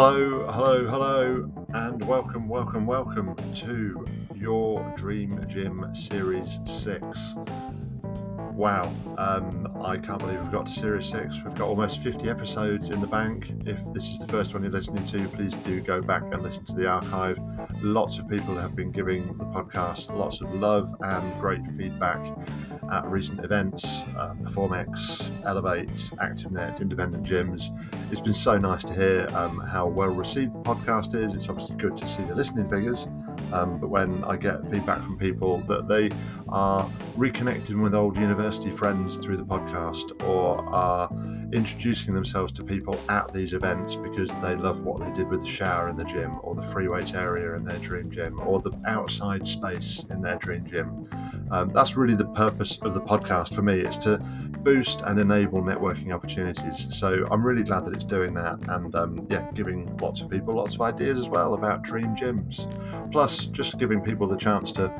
Hello, hello, hello, and welcome, welcome, welcome to your Dream Gym Series 6. Wow, um, I can't believe we've got to Series 6. We've got almost 50 episodes in the bank. If this is the first one you're listening to, please do go back and listen to the archive. Lots of people have been giving the podcast lots of love and great feedback at recent events uh, Performex, Elevate, ActiveNet, independent gyms. It's been so nice to hear um, how well received the podcast is. It's obviously good to see the listening figures. Um, but when I get feedback from people that they are reconnecting with old university friends through the podcast or are introducing themselves to people at these events because they love what they did with the shower in the gym or the free weights area in their dream gym or the outside space in their dream gym. Um, that's really the purpose of the podcast for me is to boost and enable networking opportunities. So I'm really glad that it's doing that and um, yeah, giving lots of people lots of ideas as well about dream gyms. Plus, just giving people the chance to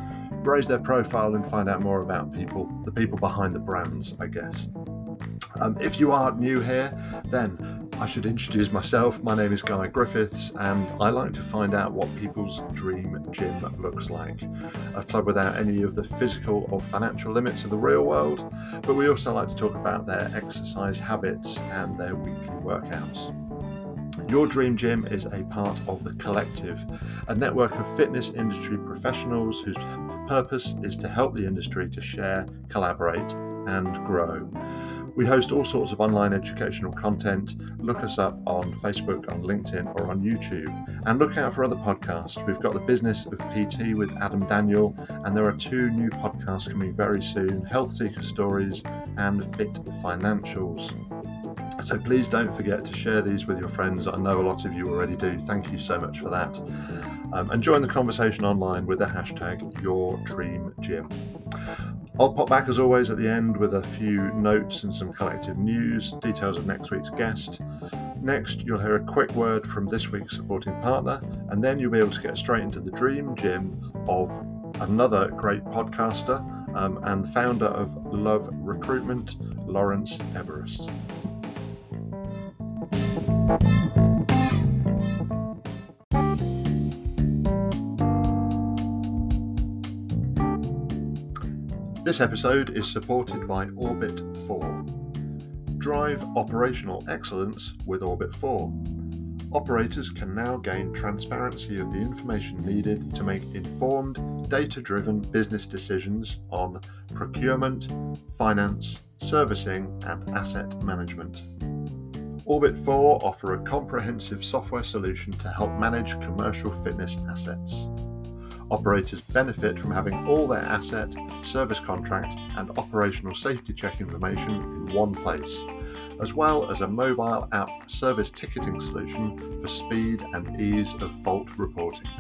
raise their profile and find out more about people, the people behind the brands, I guess. Um, if you are new here, then I should introduce myself. My name is Guy Griffiths, and I like to find out what people's dream gym looks like. A club without any of the physical or financial limits of the real world, but we also like to talk about their exercise habits and their weekly workouts. Your Dream Gym is a part of The Collective, a network of fitness industry professionals whose purpose is to help the industry to share, collaborate, and grow. We host all sorts of online educational content. Look us up on Facebook, on LinkedIn, or on YouTube. And look out for other podcasts. We've got The Business of PT with Adam Daniel, and there are two new podcasts coming very soon Health Seeker Stories and Fit Financials. So please don't forget to share these with your friends. I know a lot of you already do. Thank you so much for that. Um, and join the conversation online with the hashtag Your Dream Gym. I'll pop back as always at the end with a few notes and some collective news, details of next week's guest. Next, you'll hear a quick word from this week's supporting partner, and then you'll be able to get straight into the dream gym of another great podcaster um, and founder of Love Recruitment, Lawrence Everest. This episode is supported by Orbit 4. Drive operational excellence with Orbit 4. Operators can now gain transparency of the information needed to make informed, data driven business decisions on procurement, finance, servicing, and asset management. Orbit 4 offer a comprehensive software solution to help manage commercial fitness assets. Operators benefit from having all their asset, service contract, and operational safety check information in one place, as well as a mobile app service ticketing solution for speed and ease of fault reporting.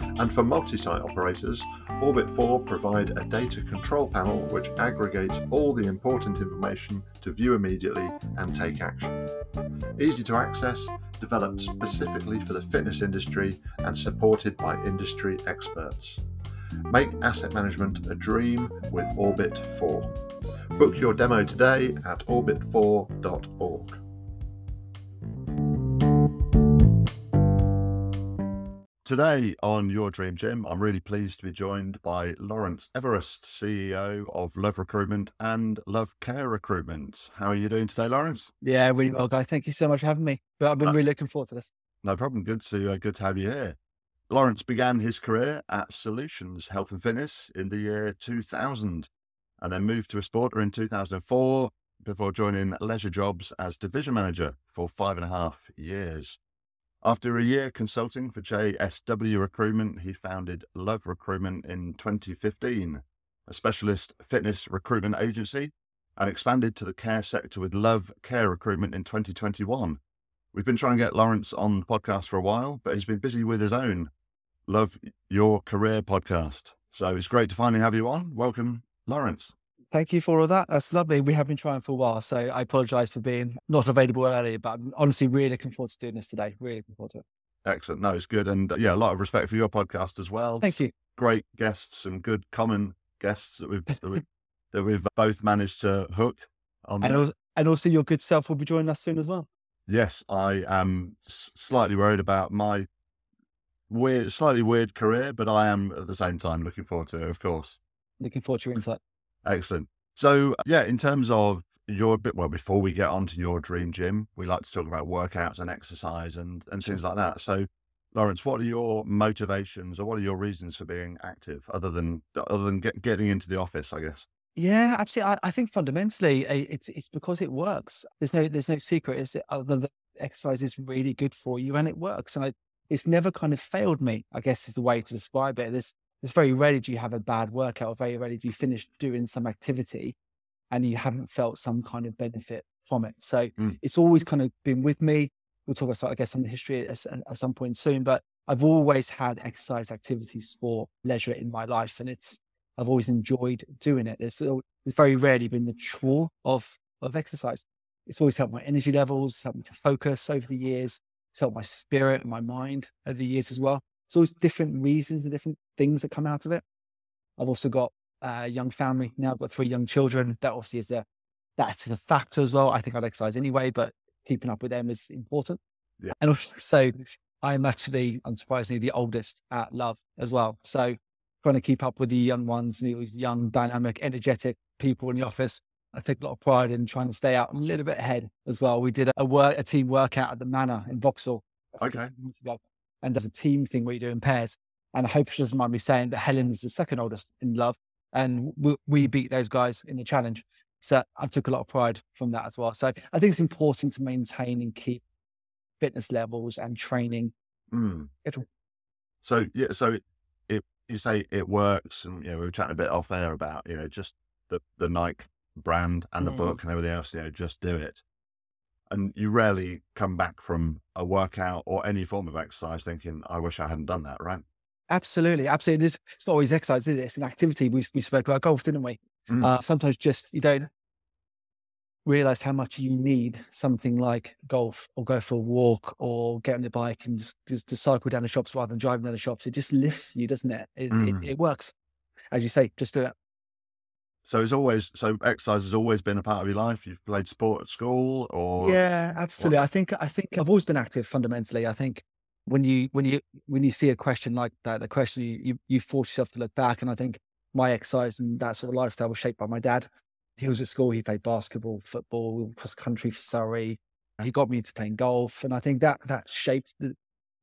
And for multi site operators, Orbit 4 provide a data control panel which aggregates all the important information to view immediately and take action. Easy to access, developed specifically for the fitness industry and supported by industry experts. Make asset management a dream with Orbit 4. Book your demo today at orbit4.org. Today on Your Dream Gym, I'm really pleased to be joined by Lawrence Everest, CEO of Love Recruitment and Love Care Recruitment. How are you doing today, Lawrence? Yeah, really well, Guy. Thank you so much for having me. But I've been uh, really looking forward to this. No problem. Good to uh, good to have you here. Lawrence began his career at Solutions Health and Fitness in the year 2000, and then moved to Esporta in 2004 before joining Leisure Jobs as division manager for five and a half years. After a year consulting for JSW Recruitment, he founded Love Recruitment in 2015, a specialist fitness recruitment agency, and expanded to the care sector with Love Care Recruitment in 2021. We've been trying to get Lawrence on the podcast for a while, but he's been busy with his own Love Your Career podcast. So it's great to finally have you on. Welcome, Lawrence. Thank you for all that. That's lovely. We have been trying for a while, so I apologise for being not available earlier, but I'm honestly really looking forward to doing this today. Really looking forward to it. Excellent. No, it's good. And uh, yeah, a lot of respect for your podcast as well. Thank you. Great guests, some good common guests that we've, that, we, that we've both managed to hook on. And, also, and also, your good self will be joining us soon as well. Yes, I am slightly worried about my weird, slightly weird career, but I am at the same time looking forward to it, of course. Looking forward to your insight. Excellent. So, yeah, in terms of your bit, well, before we get on to your dream gym, we like to talk about workouts and exercise and, and things like that. So, Lawrence, what are your motivations or what are your reasons for being active other than other than get, getting into the office, I guess? Yeah, absolutely. I, I think fundamentally it's it's because it works. There's no there's no secret. Is other than exercise is really good for you and it works. And I, it's never kind of failed me. I guess is the way to describe it. There's it's very rarely do you have a bad workout. or Very rarely do you finish doing some activity and you haven't felt some kind of benefit from it. So mm. it's always kind of been with me. We'll talk about, I guess, some of the history at, at some point soon, but I've always had exercise, activity, sport, leisure in my life. And it's, I've always enjoyed doing it. There's, there's very rarely been the chore of, of exercise. It's always helped my energy levels, helped me to focus over the years. It's helped my spirit and my mind over the years as well. It's always different reasons and different things that come out of it. I've also got a young family now. I've got three young children. That obviously is the that's a factor as well. I think I'd exercise anyway, but keeping up with them is important. Yeah. And also, I'm actually, unsurprisingly, the oldest at Love as well. So trying to keep up with the young ones, these young, dynamic, energetic people in the office. I take a lot of pride in trying to stay out a little bit ahead as well. We did a work, a team workout at the Manor in Vauxhall. Okay. And there's a team thing where you do in pairs. And I hope she doesn't mind me saying that Helen is the second oldest in Love, and we, we beat those guys in the challenge. So I took a lot of pride from that as well. So I think it's important to maintain and keep fitness levels and training. Mm. So yeah, so it, it, you say it works, and you know we were chatting a bit off air about you know just the the Nike brand and the mm. book and everything else. You know, just do it, and you rarely come back from a workout or any form of exercise thinking, "I wish I hadn't done that." Right? Absolutely, absolutely. It's, it's not always exercise, is it? It's an activity. We we spoke about golf, didn't we? Mm. Uh, sometimes just you don't realize how much you need something like golf or go for a walk or get on the bike and just, just, just cycle down the shops rather than driving down the shops. It just lifts you, doesn't it? It, mm. it? it, works. As you say, just do it. So it's always so exercise has always been a part of your life. You've played sport at school or Yeah, absolutely. I think I think I've always been active fundamentally. I think when you when you when you see a question like that, the question you you, you force yourself to look back and I think my exercise and that sort of lifestyle was shaped by my dad he was at school, he played basketball, football, cross country for Surrey. He got me into playing golf. And I think that that shaped the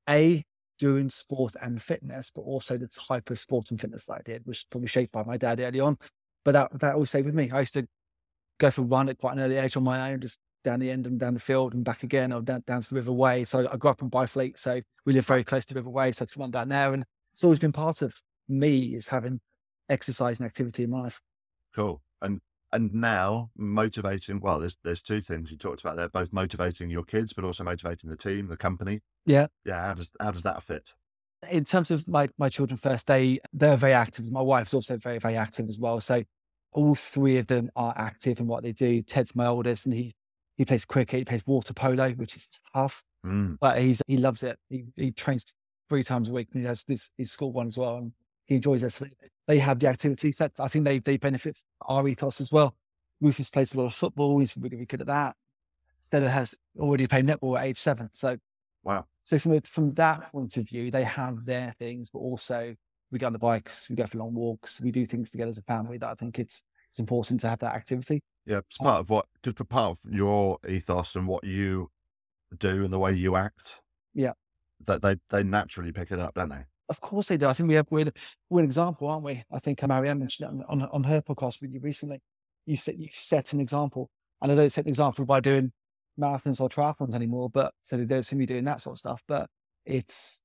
A, doing sport and fitness, but also the type of sport and fitness that I did, which was probably shaped by my dad early on. But that that always stayed with me. I used to go for a run at quite an early age on my own, just down the end and down the field and back again, or down, down to the River Wey. So I grew up in Byfleet, so we live very close to River Wey, so could run down there. And it's always been part of me is having exercise and activity in my life. Cool. And and now motivating well there's there's two things you talked about there both motivating your kids but also motivating the team the company yeah yeah how does how does that fit in terms of my my children first they they're very active my wife's also very very active as well so all three of them are active in what they do ted's my oldest and he he plays cricket he plays water polo which is tough mm. but he's he loves it he, he trains three times a week and he has this his school one as well and he enjoys sleep they have the activities. That I think they they benefit our ethos as well. Rufus plays a lot of football. He's really, really good at that. Stella has already played netball at age seven. So, wow. So from from that point of view, they have their things, but also we go on the bikes, we go for long walks, we do things together as a family. That I think it's it's important to have that activity. Yeah, it's oh. part of what just a part of your ethos and what you do and the way you act. Yeah, that they they naturally pick it up, don't they? Of course they do. I think we have we're, we're an example, aren't we? I think um, Marianne mentioned it on, on her podcast with you recently. You set you set an example, and I don't set an example by doing marathons or triathlons anymore, but so they don't see me doing that sort of stuff. But it's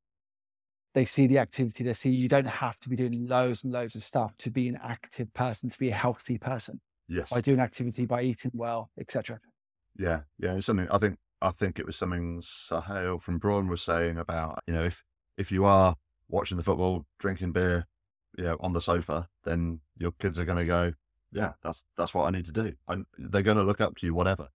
they see the activity. They see you don't have to be doing loads and loads of stuff to be an active person, to be a healthy person. Yes, by doing activity, by eating well, etc. Yeah, yeah. It's something I think I think it was something Sahel from Braun was saying about you know if if you are watching the football, drinking beer, you know, on the sofa, then your kids are going to go, yeah, that's that's what I need to do. And they're going to look up to you, whatever,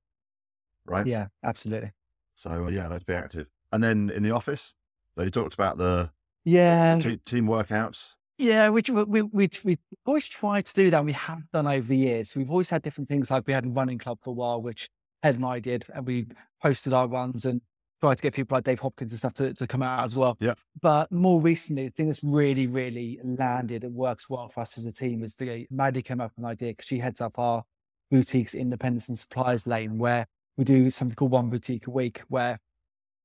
right? Yeah, absolutely. So uh, yeah, let's be active. And then in the office, so you talked about the yeah t- team workouts. Yeah, which we, we, we, we always try to do that. We have done over the years. We've always had different things like we had a running club for a while, which Ed and I did, and we posted our runs and tried to get people like Dave Hopkins and stuff to, to come out as well. Yeah. But more recently, the thing that's really, really landed and works well for us as a team is the Maddie came up with an idea because she heads up our boutiques, independence and suppliers lane where we do something called one boutique a week where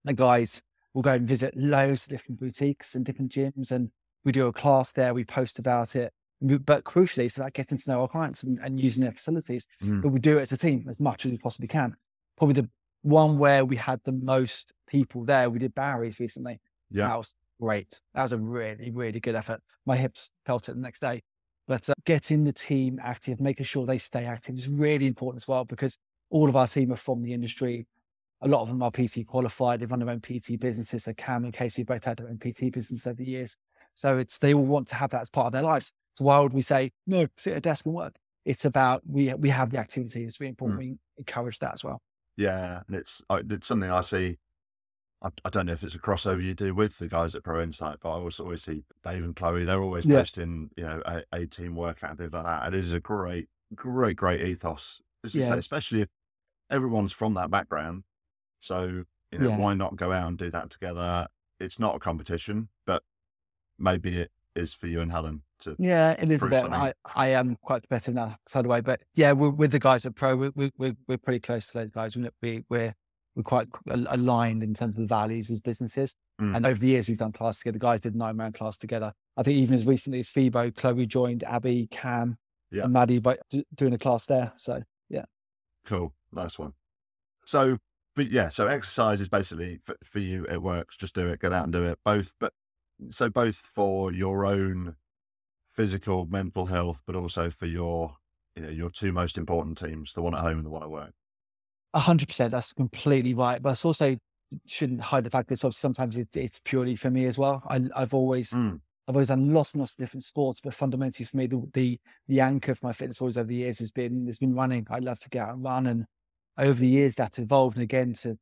the guys will go and visit loads of different boutiques and different gyms and we do a class there, we post about it. But crucially, it's about getting to know our clients and, and using their facilities. Mm. But we do it as a team as much as we possibly can. Probably the one where we had the most people there, we did Barry's recently. Yeah. That was great. That was a really, really good effort. My hips felt it the next day. But uh, getting the team active, making sure they stay active is really important as well because all of our team are from the industry. A lot of them are PT qualified. They've run their own PT businesses. So Cam and Casey both had their own PT business over the years. So it's they all want to have that as part of their lives. So why would we say no, sit at a desk and work? It's about we we have the activity. It's really important. Mm. We encourage that as well. Yeah, and it's it's something I see. I, I don't know if it's a crossover you do with the guys at Pro Insight, but I also always see Dave and Chloe. They're always Yeah. posting, you know, a, a team workout and things like that. It is a great, great, great ethos. You say, Yeah. especially if everyone's from that background. So you know, Yeah. why not go out and do that together? It's not a competition, but maybe it is for you and Helen to. Yeah, it is a bit. I, I am quite competitive now, side away. But yeah, we're with the guys at Pro. We're, we're, we're, we're pretty close to those guys. We, we, we're, we're quite aligned in terms of the values as businesses. Mm. And over the years, we've done class together. The guys did nine man class together. I think even as recently as Phoebo, Chloe joined Abby, Cam, Yeah. and Maddie by doing a class there. So yeah, Cool, nice one. So, but yeah, so exercise is basically for, for you. It works. Just do it. Get out and do it. Both, but so both for your own physical, mental health, but also for your, you know, your two most important teams, the one at home and the one at work. A hundred percent. That's completely right. But it's also shouldn't hide the fact that sometimes it's, it's purely for me as well. I, I've always, Mm. I've always done lots and lots of different sports, but fundamentally for me, the, the, the anchor for my fitness always over the years has been, has been running. I love to get out and run. And over the years that's evolved. And again, to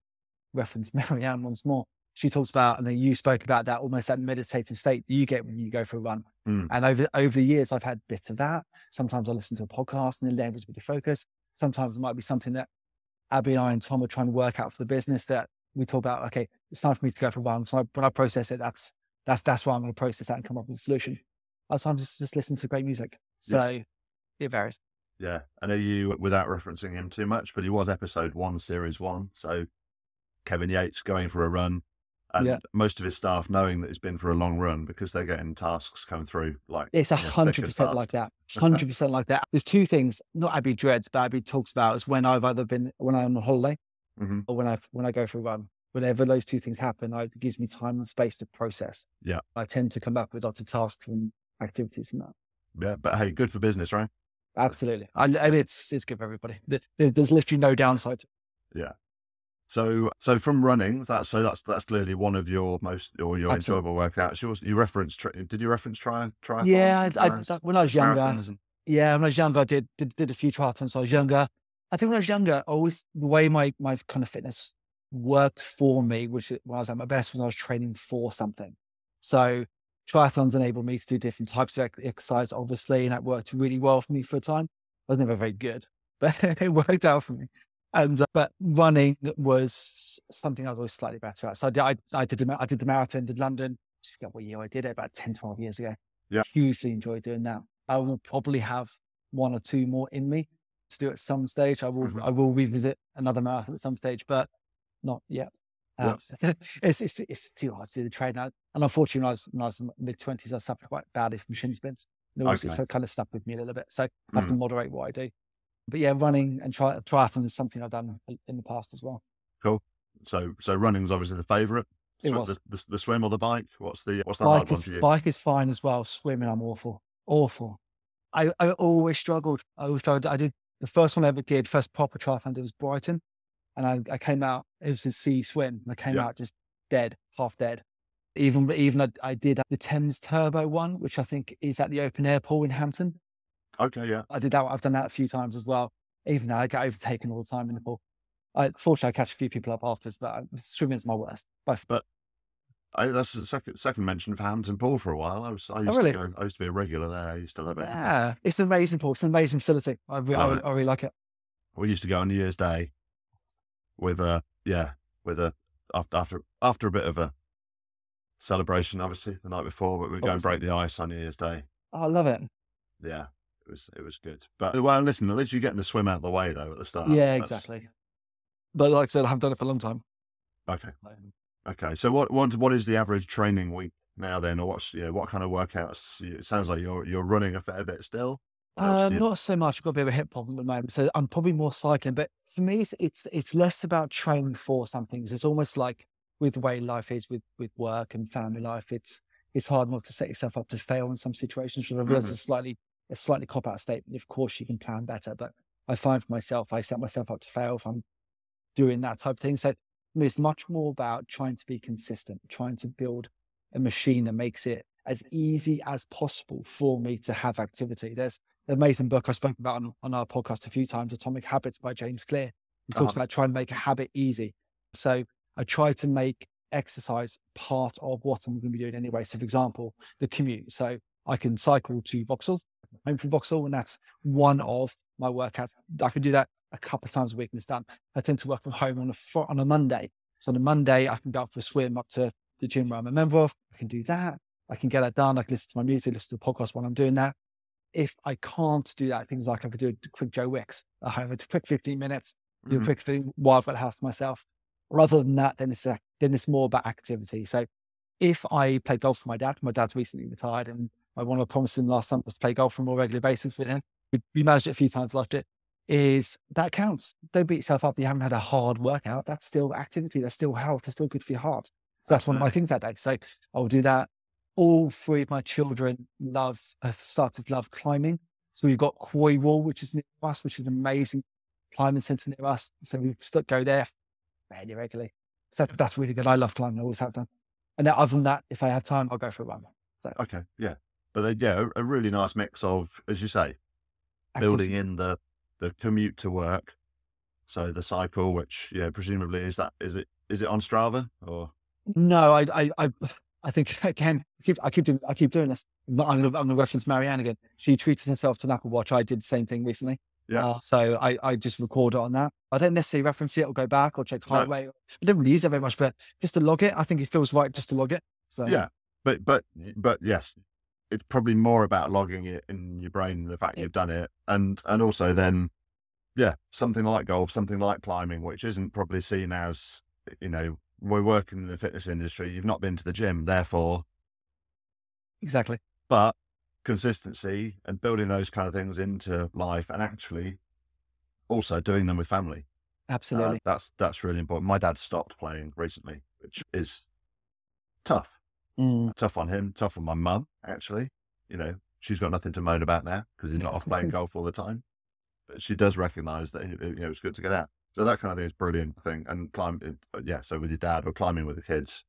reference Marianne once more, she talks about, and then you spoke about that, almost that meditative state you get when you go for a run. Mm. And over, over the years, I've had bits of that. Sometimes I listen to a podcast and then it levels me to focus. Sometimes it might be something that Abby and I and Tom are trying to work out for the business that we talk about. Okay, it's time for me to go for a run. So I, when I process it, that's that's that's why I'm going to process that and come up with a solution. Other times, just just listen to great music. So Yes. it varies. Yeah, I know you without referencing him too much, but he was episode one, series one. So Kevin Yates going for a run, and Yeah. most of his staff knowing that he's been for a long run because they're getting tasks coming through like It's a you know, thick hundred percent like that. Hundred percent like that. There's two things. Not Abby dreads, but Abby talks about is when I've either been when I'm on holiday Mhm. or when I when I go for a run. Whenever those two things happen, I, it gives me time and space to process. Yeah. I tend to come up with lots of tasks and activities from that. Yeah, but hey, good for business, right? Absolutely, I, and it's it's good for everybody. There's, there's literally no downside. to it. So, so from running, that's so that's that's clearly one of your most or your Absolutely. enjoyable workouts. You, you referenced, did you reference tri triathlons? Yeah, I, I, when I was younger, Yeah, when I was younger, I did did, did a few triathlons. When I was younger. I think when I was younger, I always the way my my kind of fitness worked for me, which when I was at my best, when I was training for something. So triathlons enabled me to do different types of ex- exercise, obviously, and that worked really well for me for a time. I was never very good, but it worked out for me. And uh, but running was something I was always slightly better at. So I did, I, I did the I did the marathon, did London. I forget what year I did it, about 10, 12 years ago. Yeah. Hugely enjoyed doing that. I will probably have one or two more in me to do at some stage. I will Mhm. I will revisit another marathon at some stage, but not yet. Uh, it's, it's it's too hard to do the train now. And unfortunately, when I was, when I was in my mid twenties, I suffered quite badly from shin splints. And it Okay. so kind of stuck with me a little bit. So I have Mm. to moderate what I do. But yeah, running and tri- triathlon is something I've done in the past as well. Cool. So, so running's obviously the favourite. It was. The, the, the swim or the bike? What's the what's the hard Bike one is, for you? bike is fine as well. Swimming, I'm awful. Awful. I, I always struggled. I always struggled. I did the first one I ever did, first proper triathlon, it was Brighton. And I, I came out, it was a sea swim. And I came Yeah. out just dead, half dead. Even even I, I did the Thames Turbo one, which I think is at the open air pool in Hampton. Okay, yeah. I did that. I've done that a few times as well. Even though I get overtaken all the time in the pool. I, fortunately, I catch a few people up afterwards, but swimming is my worst. By f- I, that's the second second mention for Hampton Pool for a while. I was I used Oh, really? to go, I used to be a regular there. I used to love it. yeah, it's an amazing pool. It's an amazing facility. I, re- I, I really like it. We used to go on New Year's Day with uh yeah, with a after after after a bit of a celebration, obviously the night before, but we'd go and break the ice on New Year's Day. Oh, I love it. Yeah, it was it was good. But well, listen, at least you're getting the swim out of the way though at the start. Yeah, That's- exactly. But like I said, I haven't done it for a long time. Okay, okay. So what what what is the average training week now then, or what's yeah what kind of workouts? It sounds like you're you're running a fair bit still. Uh, not so much. I've got a bit of a hip problem at the moment, so I'm probably more cycling. But for me, it's it's, it's less about training for some things. It's almost like with the way life is with with work and family life. It's it's hard not to set yourself up to fail in some situations. Which I realize Mhm. is a slightly a slightly cop out statement. Of course, you can plan better, but I find for myself, I set myself up to fail if I'm doing that type of thing. So it's much more about trying to be consistent, trying to build a machine that makes it as easy as possible for me to have activity. There's an amazing book I spoke about on, on our podcast a few times, Atomic Habits by James Clear. He talks Uh-huh. about trying to make a habit easy. So I try to make exercise part of what I'm going to be doing anyway. So for example, the commute. So I can cycle to Vauxhall, home from Vauxhall, and that's one of my workouts. I can do that a couple of times a week and it's done. I tend to work from home on a fr- on a Monday. So on a Monday, I can go out for a swim up to the gym where I'm a member of. I can do that. I can get that done. I can listen to my music, listen to the podcast while I'm doing that. If I can't do that, things like I could do a quick Joe Wicks at home, a quick 15 minutes, do a Mhm. quick thing while I've got the house to myself. Rather than that, then it's a, then it's more about activity. So if I play golf for my dad, my dad's recently retired, and one of my promises him last time was to play golf on a more regular basis with him. We, we managed it a few times, loved it. Is that counts? Don't beat yourself up. You haven't had a hard workout. That's still activity. That's still health. That's still good for your heart. So that's one of my things that day. So I'll do that. All three of my children love have started to love climbing. So we've got Croy Wall, which is near us, which is an amazing climbing centre near us. So we stuck go there fairly regularly. So that, that's really good. I love climbing. I always have done. And then other than that, if I have time, I'll go for a run. So okay, yeah, but they, yeah, a, really nice mix of, as you say, building in the the commute to work. So the cycle, which yeah, presumably is that is it is it on Strava or No, I, I, I, I think again, I keep, I keep doing, I keep doing this. I'm going to, I'm to reference Marianne again. She treated herself to an Apple Watch. I did the same thing recently. Yeah. Uh, so I, I just record it on that. I don't necessarily reference it or go back or check heart No. rate. I don't really use it very much, but just to log it, I think it feels right just to log it. So yeah, but but but yes, it's probably more about logging it in your brain, the fact Yeah. you've done it, and and also then, yeah, something like golf, something like climbing, which isn't probably seen as you know we're working in the fitness industry. You've not been to the gym, therefore, exactly. but consistency and building those kind of things into life, and actually also doing them with family. Uh, Absolutely. that's that's really important. My dad stopped playing recently, which is tough. Mm. Tough on him, tough on my mum, actually. You know, she's got nothing to moan about now because he's not off playing golf all the time. But she does recognise that you know it's good to get out. So that kind of thing is brilliant thing. And climb, yeah. So with your dad or climbing with the kids,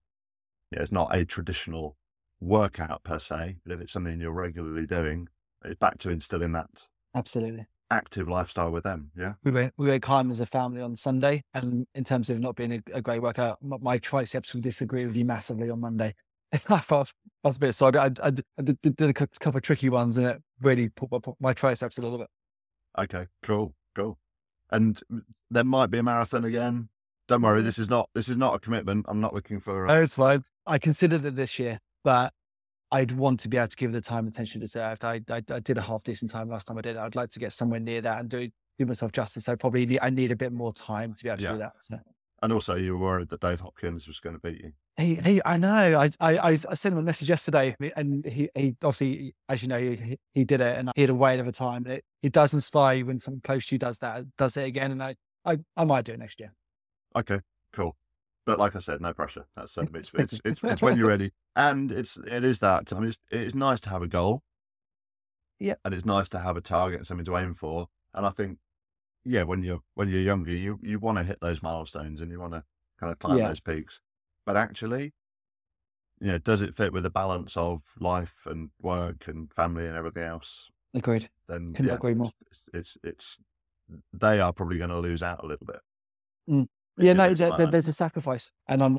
yeah, it's not a traditional workout per se, but if it's something you're regularly doing, it's back to instilling that Absolutely. active lifestyle with them. Yeah. We went, we went climbing as a family on Sunday. And in terms of not being a, a great workout, my, my triceps will disagree with you massively on Monday. I felt, I was a bit sorry. I, I, I did, did a couple of tricky ones and it really put my, my triceps a little bit. Okay, cool, cool. And there might be a marathon again. Don't worry, this is not this is not a commitment. I'm not looking for. No, it's fine. I considered it this year, but I'd want to be able to give it the time and attention deserved. I, I, I did a half decent time last time I did it. I'd like to get somewhere near that and do do myself justice. I probably need, I need a bit more time to be able to Yeah. do that. So. And also, you were worried that Dave Hopkins was going to beat you. He, he, I know. I, I, I sent him a message yesterday, and he, he obviously, as you know, he, he did it, and he had a wait of a time. And it, it does inspire you when someone close to you does that, does it again. And I, I, I might do it next year. Okay, cool. But like I said, no pressure. That's um, it's, it's it's it's when you're ready, and it's it is that. I mean, it's it's nice to have a goal. Yeah. and it's nice to have a target, and something to aim for. And I think, yeah, when you're when you're younger, you you want to hit those milestones and you want to kind of climb Yeah. those peaks. But actually, you know, does it fit with the balance of life and work and family and everything else? Agreed. Then Couldn't yeah, agree more. It's, it's it's they are probably going to lose out a little bit. Mm. Yeah, no, there, like there- that. there's a sacrifice, and I'm,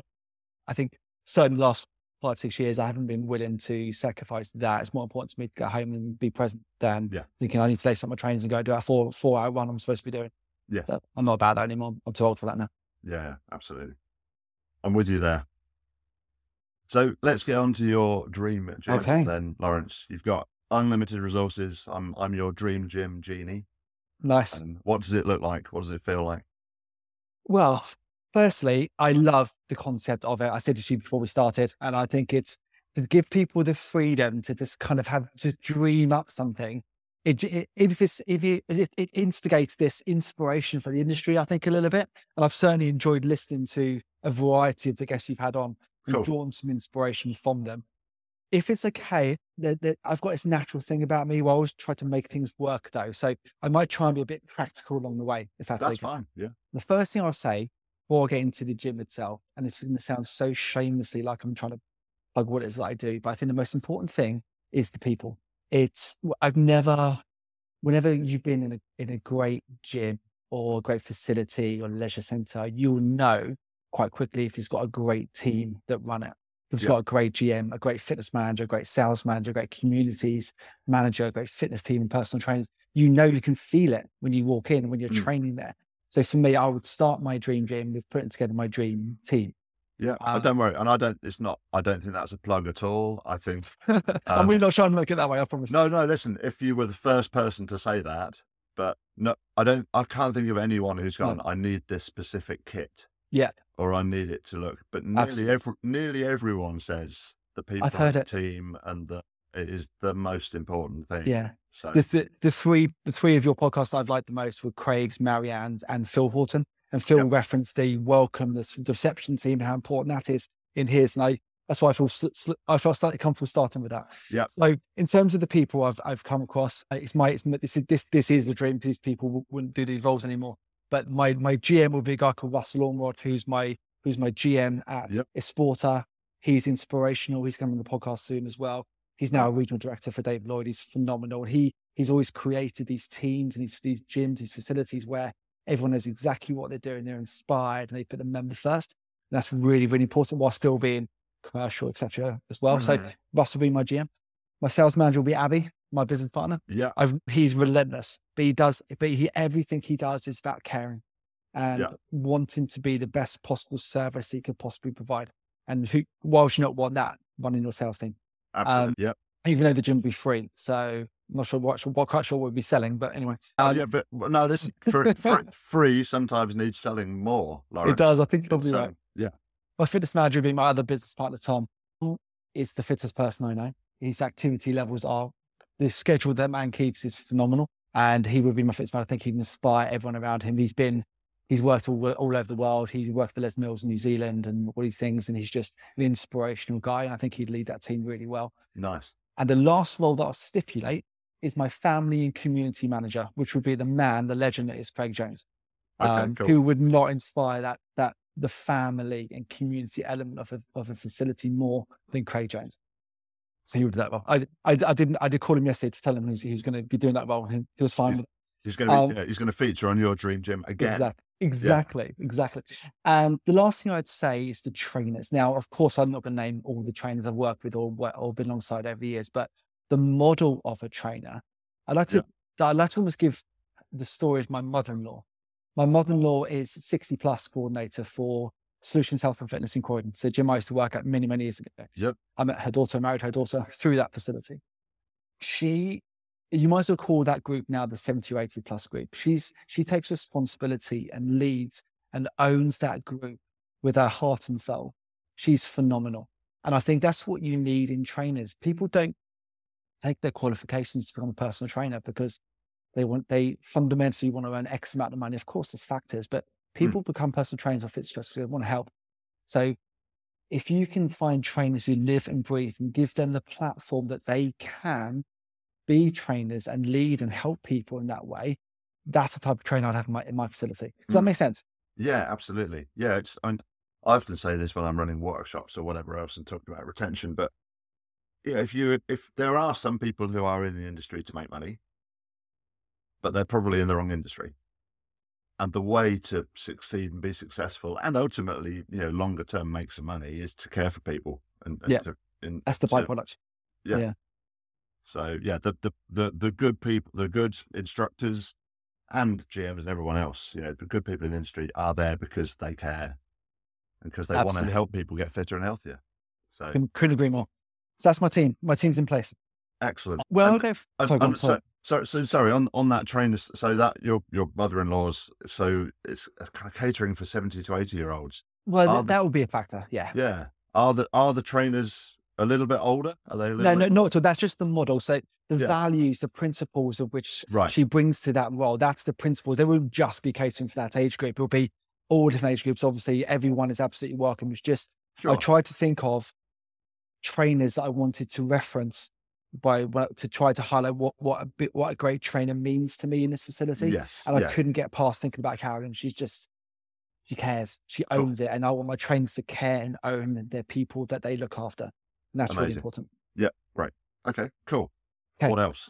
I think certainly last five six years I haven't been willing to sacrifice that. It's more important to me to get home and be present than Yeah. thinking I need to lace up my trainers and go do a four four hour run I'm supposed to be doing. Yeah. But I'm not about that anymore. I'm too old for that now. Yeah, absolutely. I'm with you there. So let's get on to your dream gym Okay. then, Lawrence. You've got unlimited resources. I'm I'm your dream gym genie. Nice. And what does it look like? What does it feel like? Well, firstly, I love the concept of it. I said to you before we started, and I think it's to give people the freedom to just kind of have to dream up something. It, it if it's if it, it, it instigates this inspiration for the industry, I think a little bit, and I've certainly enjoyed listening to a variety of the guests you've had on and Cool. drawn some inspiration from them. If it's okay, that that I've got this natural thing about me where I always try to make things work though. So I might try and be a bit practical along the way, if that's, That's okay fine. Yeah. the first thing I'll say before I get into the gym itself, and it's going to sound so shamelessly like I'm trying to plug what it is that I do, but I think the most important thing is the people. It's I've never, whenever you've been in a in a great gym or a great facility or leisure center, you'll know quite quickly if it's got a great team that run it. If it's Yeah. got a great GM, a great fitness manager, a great sales manager, a great communities manager, a great fitness team and personal trainers. You know you can feel it when you walk in, when you're Mm. training there. So for me, I would start my dream gym with putting together my dream team. Yeah. Uh, Um, don't worry. And I don't it's not I don't think that's a plug at all. I think I'm Um, really not trying to make it that way, I promise. No, no, listen, if you were the first person to say that, but no I don't I can't think of anyone who's gone, I need this specific kit. Yeah. Or I need it to look. But nearly Absolutely. every nearly everyone says the people heard on the it. team and that it is the most important thing. Yeah. So The, the, the three the three of your podcasts I've liked the most were Craig's, Marianne's, and Phil Horton. And Phil Yep. referenced the welcome, the, the reception team, how important that is in his. And I that's why I feel I felt slightly comfortable starting with that. Yeah. So in terms of the people I've I've come across, uh, it's my it's, my- this is this this is the dream because these people wouldn't do these roles anymore. But my my GM will be a guy called Russell Ormrod, who's my who's my GM at Yep. Esporta. He's inspirational. He's coming on the podcast soon as well. He's now a regional director for Dave Lloyd. He's phenomenal. He he's always created these teams and these these gyms, these facilities where everyone knows exactly what they're doing. They're inspired and they put the member first. And that's really, really important while still being commercial, etc. as well. So Mhm. Russ will be my GM. My sales manager will be Abby, my business partner. yeah, I've, he's relentless, but he does, but he, everything he does is about caring and Yeah. wanting to be the best possible service he could possibly provide. And who, why would you not want that running your sales team? Absolutely. yeah. Even though the gym will be free. So I'm not sure what, what quite sure we'll be selling, but anyway, Oh, um, yeah, but no, this for, for, free sometimes needs selling more, Lawrence. it does. I think probably right. um, yeah. My fitness manager being my other business partner, Tom. Is the fittest person I know. His activity levels are the schedule that man keeps is phenomenal. And he would be my fitness manager. I think he'd inspire everyone around him. He's been he's worked all, all over the world. He worked for Les Mills in New Zealand and all these things. And he's just an inspirational guy. And I think he'd lead that team really well. Nice. And the last role that I'll stipulate is my family and community manager, which would be the man, the legend that is Craig Jones Okay, um, cool. who would not inspire that that the family and community element of a, of a facility more than Craig Jones. So he would do that well. I, I, I didn't I did call him yesterday to tell him he was going to be doing that well. He was fine with it. He's going to um, yeah, he's going to feature on your dream gym again. Exactly. Exactly. Exactly. Um, the last thing I'd say is the trainers. Now, of course, I'm not going to name all the trainers I've worked with or, or been alongside over the years, but the model of a trainer, I'd like to, I'd like to almost give the story of my mother-in-law. My mother-in-law is 60 plus coordinator for Solutions Health and Fitness in Croydon. So gym I used to work at many, many years ago. Yep. I met her daughter, married her daughter through that facility. She you might as well call that group now the 70 or 80 plus group. She's she takes responsibility and leads and owns that group with her heart and soul. She's phenomenal. And I think that's what you need in trainers. People don't take their qualifications to become a personal trainer because they want they fundamentally want to earn X amount of money. Of course, there's factors, but hmm. people become personal trainers or fit stress because they want to help. So if you can find trainers who live and breathe and give them the platform that they can be trainers and lead and help people in that way, that's the type of trainer I'd have in my, in my facility. Does that Mm. make sense? Yeah, absolutely. Yeah, it's. I, mean, I often say this when I'm running workshops or whatever else and talking about retention. But yeah, if you if there are some people who are in the industry to make money, but they're probably in the wrong industry, and the way to succeed and be successful and ultimately, you know, longer term make some money is to care for people and, and Yeah. to, and That's the to- byproduct. So yeah, the, the the the good people, the good instructors, and GMs and everyone else, you know, the good people in the industry are there because they care and because they want to help people get fitter and healthier. So Couldn't, couldn't agree more. So that's my team. My team's in place. excellent. Well, And- I'll go. f- And- sorry, and sorry. so, so, so sorry on on that trainer. So that your your mother in law's. So it's kind of catering for seventy to eighty year olds. Well, th- the- that would be a factor. Yeah. Yeah. Are the are the trainers a little bit older? Are they? A little No, no, bit... not at all. That's just the model. So the Yeah. values, the principles of which Right. she brings to that role, that's the principles. They won't just be catering for that age group. It'll be all different age groups. Obviously, everyone is absolutely welcome. It's just Sure. I tried to think of trainers that I wanted to reference by to try to highlight what what a bit what a great trainer means to me in this facility. Yes. And I yeah. couldn't get past thinking about Carolyn. She's just she cares. She Cool. owns it. And I want my trainers to care and own their people that they look after. And that's really important. Yeah, right. Okay. Cool. Okay. What else?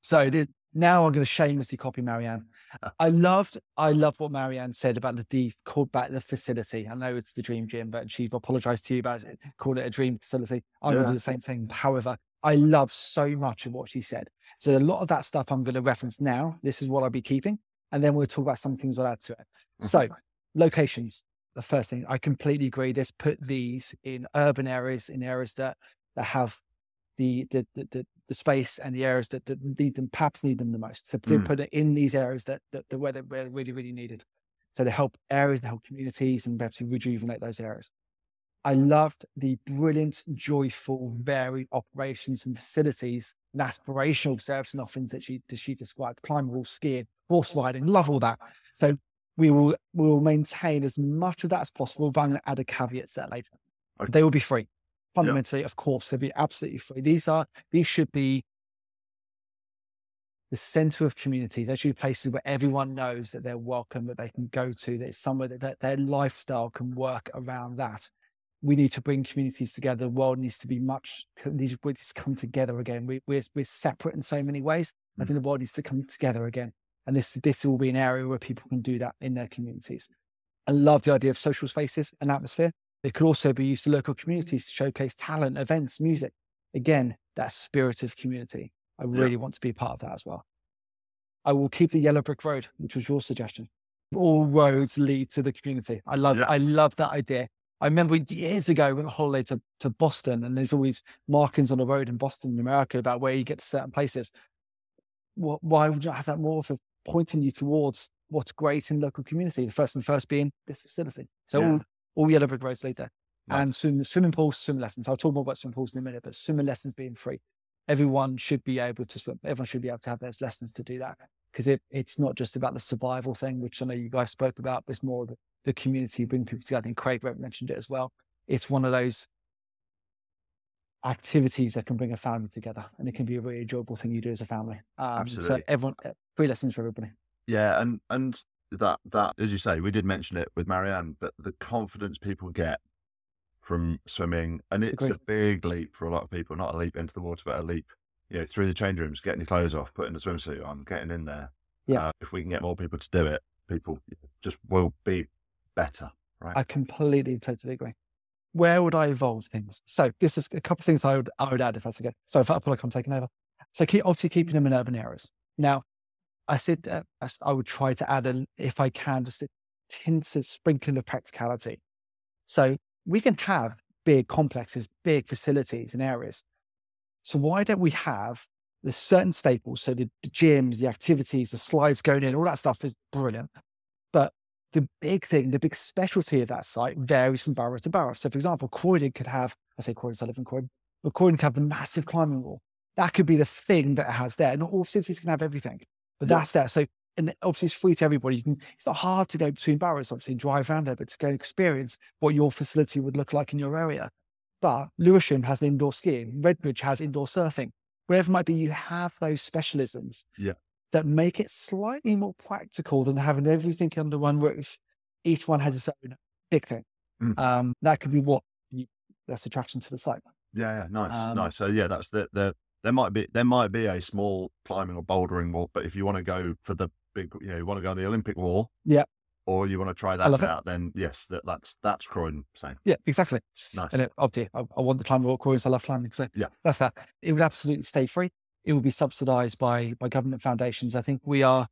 So it is, now I'm going to shamelessly copy Marianne. I loved, I loved what Marianne said about the D called back the facility. I know it's the dream gym, but she apologized to you about it, called it a dream facility. I'm going to do the same thing. However, I love so much of what she said. So a lot of that stuff I'm going to reference now. This is what I'll be keeping. And then we'll talk about some things we'll add to it. So Mhm. locations, the first thing I completely agree. Let's put these in urban areas, in areas that, that have the the the, the, space and the areas that, that need them perhaps need them the most. So they Mm. put it in these areas that that, that where they're really really needed. So they help areas, they help communities, and perhaps rejuvenate those areas. I loved the brilliant, joyful, varied operations and facilities and aspirational service and offerings that she that she described: climbing wall, skiing, horse riding. Love all that. So we will we will maintain as much of that as possible, but I'm going to add a caveat to that later. Okay. They will be free. Fundamentally, of course, they'll be absolutely free. These are these should be the center of communities. They should be places where everyone knows that they're welcome, that they can go to, that it's somewhere that, that their lifestyle can work around that. We need to bring communities together. The world needs to be much needs to come together again. We, we're we're separate in so many ways. I Mm. think the world needs to come together again. And this this will be an area where people can do that in their communities. I love the idea of social spaces and atmosphere. It could also be used to local communities to showcase talent, events, music. Again, that spirit of community. I Yeah. really want to be a part of that as well. I will keep the yellow brick road, which was your suggestion. All roads lead to the community. I love Yeah. I love that idea. I remember years ago we went on holiday to, to Boston and there's always markings on the road in Boston, in America about where you get to certain places. Wh- Why would you have that more of a pointing you towards what's great in local community? The first and first being this facility. So Yeah. all, all yellow brick roads lead there. Nice. And swim, swimming pools, swim lessons. I'll talk more about swimming pools in a minute, but swimming lessons being free. Everyone should be able to swim. Everyone should be able to have those lessons to do that because it, it's not just about the survival thing, which I know you guys spoke about, but it's more the, the community, bring people together. And Craig mentioned it as well. It's one of those activities that can bring a family together and it can be a really enjoyable thing you do as a family. Um, So Absolutely. everyone, uh, free lessons for everybody. Yeah, and and that that as you say, we did mention it with Marianne, but the confidence people get from swimming, and it's a big leap for a lot of people. Not a leap into the water, but a leap, you know, through the change rooms, getting your clothes off, putting the swimsuit on, getting in there. Yeah. Uh, if we can get more people to do it, people just will be better, right? I completely, totally agree. Where would I evolve things? So this is a couple of things I would I would add if that's okay. So if I feel like I'm taking over. So keep obviously keeping them in urban areas. Now, I said uh, I would try to add a, if I can, just a tint of sprinkling of practicality. So we can have big complexes, big facilities and areas. So why don't we have the certain staples? So the, the gyms, the activities, the slides going in, all that stuff is brilliant. But the big thing, the big specialty of that site varies from borough to borough. So, for example, Croydon could have, I say Croydon, I live in Croydon, but Croydon could have the massive climbing wall. That could be the thing that it has there. Not all cities can have everything, but Yeah. that's there. So, and obviously it's free to everybody. You can, it's not hard to go between boroughs, obviously, and drive around there, but to go experience what your facility would look like in your area. But Lewisham has indoor skiing, Redbridge has indoor surfing. Wherever it might be, you have those specialisms Yeah. that make it slightly more practical than having everything under one roof. Each one has its own big thing. Mm. Um, that could be what you, that's attraction to the site. Yeah, yeah, nice, Um, nice. So yeah, that's the the there might be there might be a small climbing or bouldering wall, but if you want to go for the big, you know, you want to go on the Olympic wall, Yeah. or you want to try that it. out, then yes, that that's that's Croydon saying Yeah, exactly. Nice. And it, oh obviously, I, I want the climbing walk course. I love climbing. So Yeah. that's that. It would absolutely stay free. It would be subsidized by by government foundations. I think we are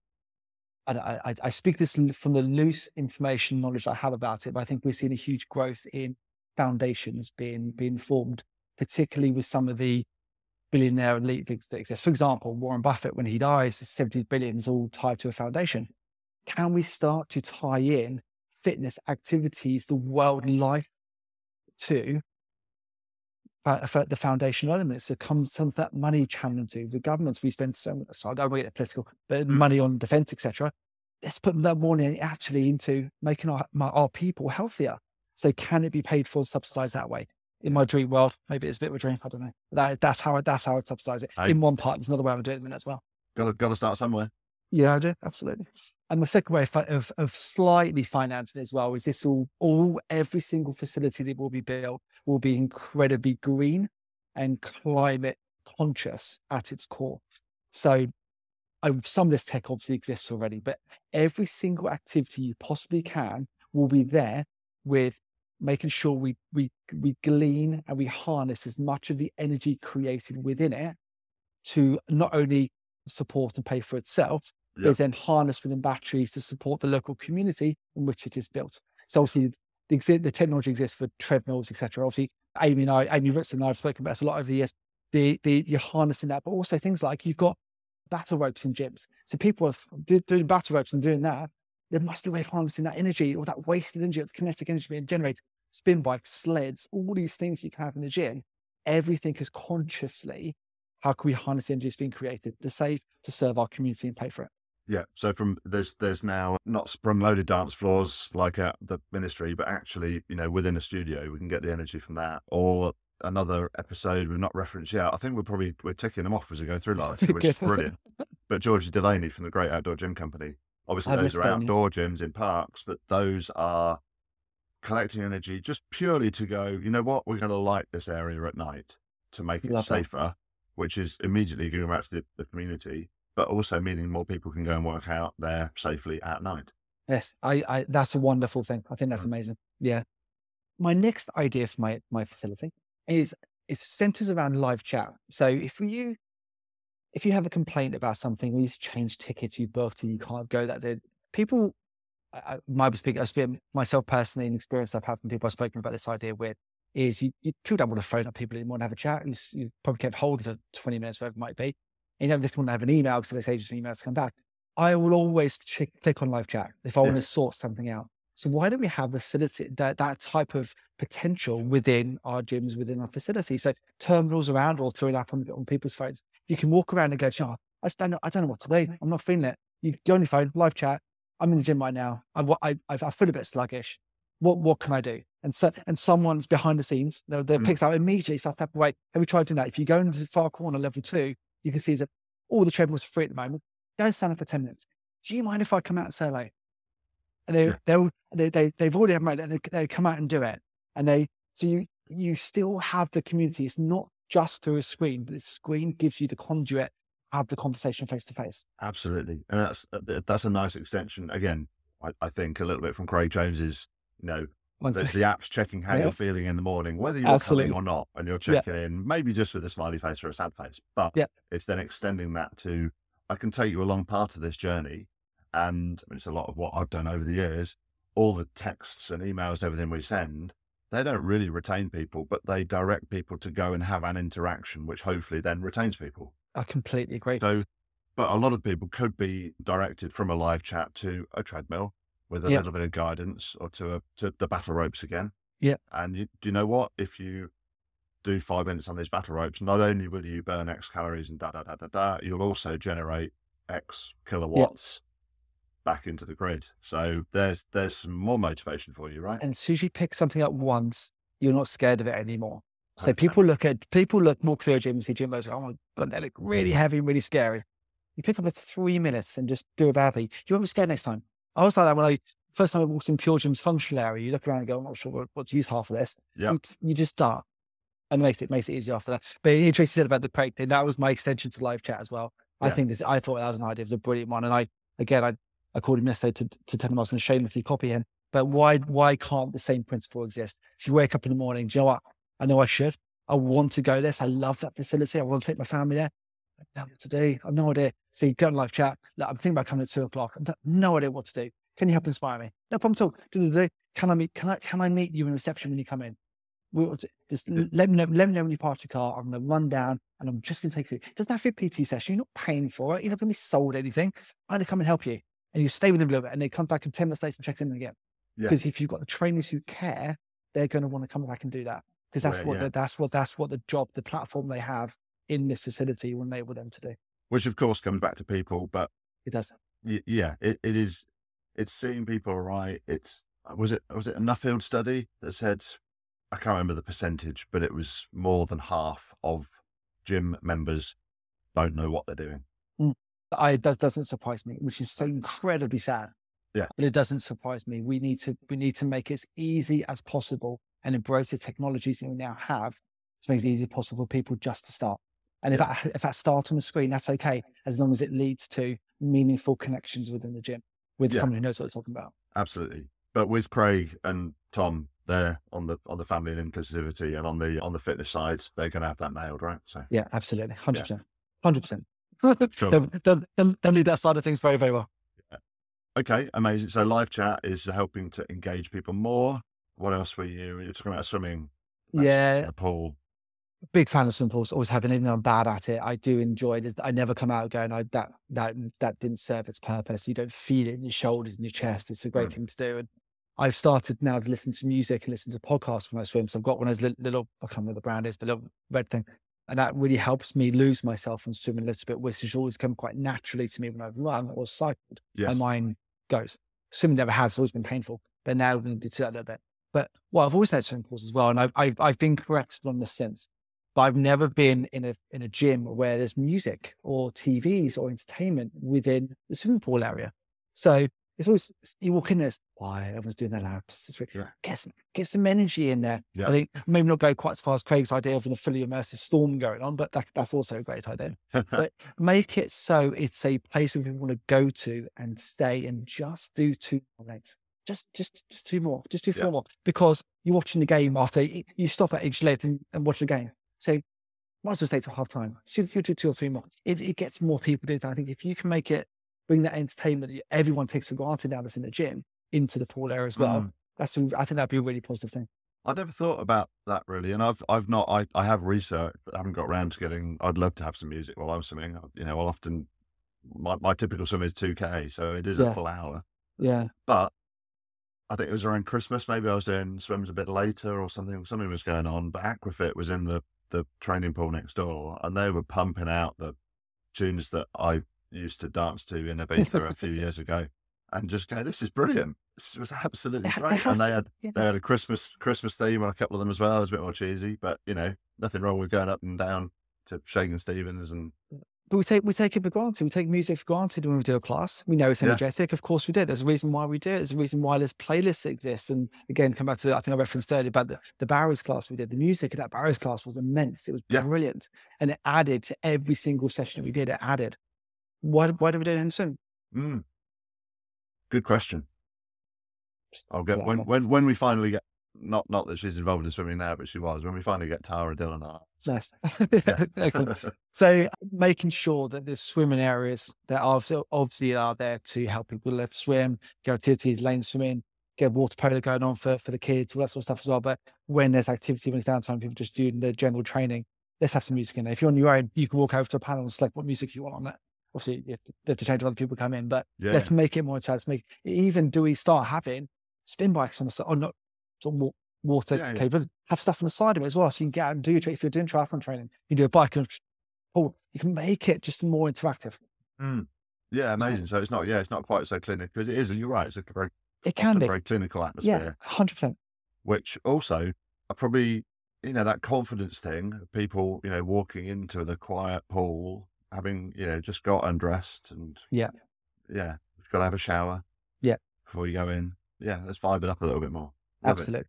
I, I, I speak this from the loose information knowledge I have about it, but I think we're seeing a huge growth in foundations being being formed, particularly with some of the billionaire elite that exist. For example, Warren Buffett, when he dies, 70 billion is all tied to a foundation. Can we start to tie in fitness activities, the world life to the foundational elements that comes some of that money channel into the governments. We spend so much, so I don't want to get political, but mm. money on defense, etc. Let's put that money actually into making our, our people healthier. So can it be paid for, subsidized that way? In my dream world, maybe it's a bit of a dream. I don't know. That, that's how that's how I'd subsidize it. I, In one part, there's another way I'm doing it in as well. Got to, got to start somewhere. Yeah, I do absolutely. And the second way of, of, of slightly financing as well is this all all every single facility that will be built will be incredibly green and climate conscious at its core. So some of this tech obviously exists already, but every single activity you possibly can will be there with making sure we we we glean and we harness as much of the energy created within it to not only support and pay for itself, yeah. but then harnessed within batteries to support the local community in which it is built. So obviously the, the technology exists for treadmills, etc. Obviously, Amy and I, Amy Ritson and I have spoken about this a lot over the years. The, the you're harnessing that, but also things like you've got battle ropes in gyms. So people are do, doing battle ropes and doing that. There must be a way of harnessing that energy or that wasted energy, or the kinetic energy being generated. Spin bikes, sleds, all these things you can have in the gym. Everything is consciously how can we harness the energy that's being created to save, to serve our community and pay for it. Yeah. So from there's there's now not sprung loaded dance floors like at the ministry, but actually, you know, within a studio, we can get the energy from that. Or another episode we've not referenced yet. I think we're probably we're ticking them off as we go through life, which is brilliant. But Georgie Delaney from the Great Outdoor Gym Company. Obviously, those are outdoor gyms in parks, but those are collecting energy just purely to go. You know what? We're going to light this area at night to make it Love safer, that. which is immediately going back to the, the community but also meaning more people can go and work out there safely at night. Yes, I, I that's a wonderful thing. I think that's mm. amazing. Yeah. My next idea for my my facility is is centers around live chat. So if you if you have a complaint about something, or you change tickets, you booked and you can't go that day, people I, my speak, I speak myself personally, an experience I've had from people I've spoken about this idea with is you, you people don't want to phone up people anymore and have a chat. You, you probably kept hold for 20 minutes, whatever it might be you know, this want to have an email because they say just emails come back. I will always ch- click on live chat if I yes. want to sort something out. So why don't we have the facility that that type of potential within our gyms, within our facility? So terminals around or throw an app on, on people's phones. You can walk around and go, oh, I don't know, I don't know what to do. I'm not feeling it. You go on your phone, live chat. I'm in the gym right now. I, I, I feel a bit sluggish. What what can I do? And so and someone's behind the scenes. They're mm. picks out immediately. Starts to wait. Have we tried doing that? If you go into the far corner, level two, you can see that all the treadmills are free at the moment. Go stand up for 10 minutes. Do you mind if I come out and say hello? And they, yeah. they'll, they, they, they've already had they, they come out and do it. And they, so you, you still have the community. It's not just through a screen, but the screen gives you the conduit, have the conversation face to face. Absolutely. And that's, uh, that's a nice extension. Again, I, I think a little bit from Craig Jones's, you know, there's the apps checking how yeah. you're feeling in the morning, whether you're Absolutely. coming or not, and you're checking yeah. in, maybe just with a smiley face or a sad face. But yeah. it's then extending that to I can take you along part of this journey. And I mean, it's a lot of what I've done over the years. All the texts and emails, everything we send, they don't really retain people, but they direct people to go and have an interaction, which hopefully then retains people. I completely agree. So, but a lot of people could be directed from a live chat to a treadmill with a yep. little bit of guidance or to a, to the battle ropes again. Yeah. And you, do you know what? If you do five minutes on these battle ropes, not only will you burn X calories and da da da da da, you'll also generate X kilowatts. Back into the grid. So there's there's some more motivation for you, right? And as soon as you pick something up once, you're not scared of it anymore. So 100%. people look at people look more clear gym and see gym goes, oh my god, they look really mm. heavy, really scary. You pick up a three minutes and just do it badly. You won't be scared next time. I was like that when I first time I walked in Pure Gym's functional area. You look around and go, I'm not sure what, what to use half of this. Yeah. You just start and make it makes it easier after that. But Tracy said about the break thing, that was my extension to live chat as well. Yeah. I think this I thought that was an idea, it was a brilliant one. And I again I I called him yesterday to, to tell him I was going to shamelessly copy him. But why why can't the same principle exist? If you wake up in the morning, do you know what? I know I should. I want to go this. I love that facility. I want to take my family there. don't know what to do. I've no idea. So you go on live chat. Look, I'm thinking about coming at two o'clock. I've no idea what to do. Can you help inspire me? No problem at all. Can I meet? Can I? Can I meet you in reception when you come in? We'll just let me know. Let me know when you park your car. I'm going to run down, and I'm just going to take you. It doesn't have to be a PT session. You're not paying for it. You're not going to be sold anything. I'm going to come and help you, and you stay with them a little bit, and they come back in ten minutes later and check in again. Yeah. Because if you've got the trainers who care, they're going to want to come back and do that because that's Right, what yeah. the, that's what that's what the job, the platform they have in this facility will enable them to do. Which of course comes back to people, but It does. y- yeah, it, it is. It's seeing people right. It's was it was it a Nuffield study that said I can't remember the percentage, but it was more than half of gym members don't know what they're doing. I that doesn't surprise me, which is so incredibly sad. Yeah. But it doesn't surprise me. We need to we need to make it as easy as possible and embrace the technologies that we now have to make it as easy as possible for people just to start. And if that if that start on the screen, that's okay, as long as it leads to meaningful connections within the gym with Yeah. someone who knows what they're talking about. Absolutely. But with Craig and Tom, they're on the on the family and inclusivity and on the on the fitness side, they're going to have that nailed, right? So Yeah, absolutely. Hundred percent. Hundred percent. Sure. They'll, they'll, they'll, lead that side of things very, very well. okay, amazing. So live chat is helping to engage people more. What else were you? You were talking about swimming, Yeah, the pool. big fan of swimming pools. Always having even I'm bad at it. I do enjoy it. I never come out going, I that that that didn't serve its purpose. You don't feel it in your shoulders and your chest. It's a great Mm. thing to do. And I've started now to listen to music and listen to podcasts when I swim. So I've got one of those little, little I can't remember what the brand is, but little red thing. And that really helps me lose myself and swim a little bit, which has always come quite naturally to me when I've run or cycled. Yes. my mind goes. Swimming never has, it's always been painful, but now I'm going to do that a little bit. But well, I've always had swimming pools as well, and I've I've, I've been corrected on this since. But I've never been in a in a gym where there's music or TVs or entertainment within the swimming pool area. So it's always you walk in there, it's, why everyone's doing their laps. It's really, Yeah. get some get some energy in there. Yeah. I think maybe not go quite as far as Craig's idea of a fully immersive storm going on, but that, that's also a great idea but make it so it's a place where people want to go to and stay and just do two more legs. Just, just, just two more. Just do Yeah. four more because you're watching the game after you stop at each leg and, and watch the game. So might as well stay till half time. You, you do two or three more. It, it gets more people doing that. I think if you can make it bring that entertainment that everyone takes for granted now that's in the gym into the pool area as well, Mm. that's a, I think that'd be a really positive thing. I never thought about that really, and I've I've not I, I have researched, but I haven't got around to getting. I'd love to have some music while I'm swimming. You know, I'll often my my typical swim is two k, so it is Yeah. a full hour. Yeah. But I think it was around Christmas. Maybe I was doing swims a bit later or something. Something was going on. But Aquafit was in the the training pool next door, and they were pumping out the tunes that I used to dance to in Ibiza a few years ago, and just go, "This is brilliant. This was absolutely great." And they had yeah. they had a Christmas Christmas theme on a couple of them as well. It was a bit more cheesy, but you know, nothing wrong with going up and down to Shakin' Stevens and But we take we take it for granted. We take music for granted when we do a class. We know it's Yeah. energetic. Of course we do. There's a reason why we do it. There's a reason why this playlist exists. And again, come back to I think I referenced earlier about the, the Barrows class we did. The music in that Barrows class was immense. It was Yeah. brilliant. And it added to every single session that we did. It added. Why why do we do it in swim? Mm. Good question. I'll get when when when we finally get not not that she's involved in swimming now, but she was when we finally get Tara Dillon on. Nice. Yeah. Excellent. So making sure that there's swimming areas that are obviously are there to help people live swim, go activities, lane swimming, get water polo going on for, for the kids, all that sort of stuff as well. But when there's activity, when it's downtime, people just doing the general training, let's have some music in there. If you're on your own, you can walk over to a panel and select what music you want on it. Obviously, you have to, you have to change when other people come in, but yeah, let's make it more. Let's make even do we start having spin bikes on the side or not sort of water Yeah, capable have stuff on the side of it as well so you can get out and do your tra- if you're doing triathlon training you do a bike and pull you can make it just more interactive Mm. yeah, amazing. So it's not yeah, it's not quite so clinical because it is. You're right. It's a very it can be a very clinical atmosphere. yeah atmosphere, 100% which also are probably you know that confidence thing. People you know walking into the quiet pool, having you know just got undressed and Yeah. yeah, you've got to have a shower. Yeah. before you go in. Yeah, let's vibe it up a little bit more. Love it. absolutely